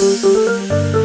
Música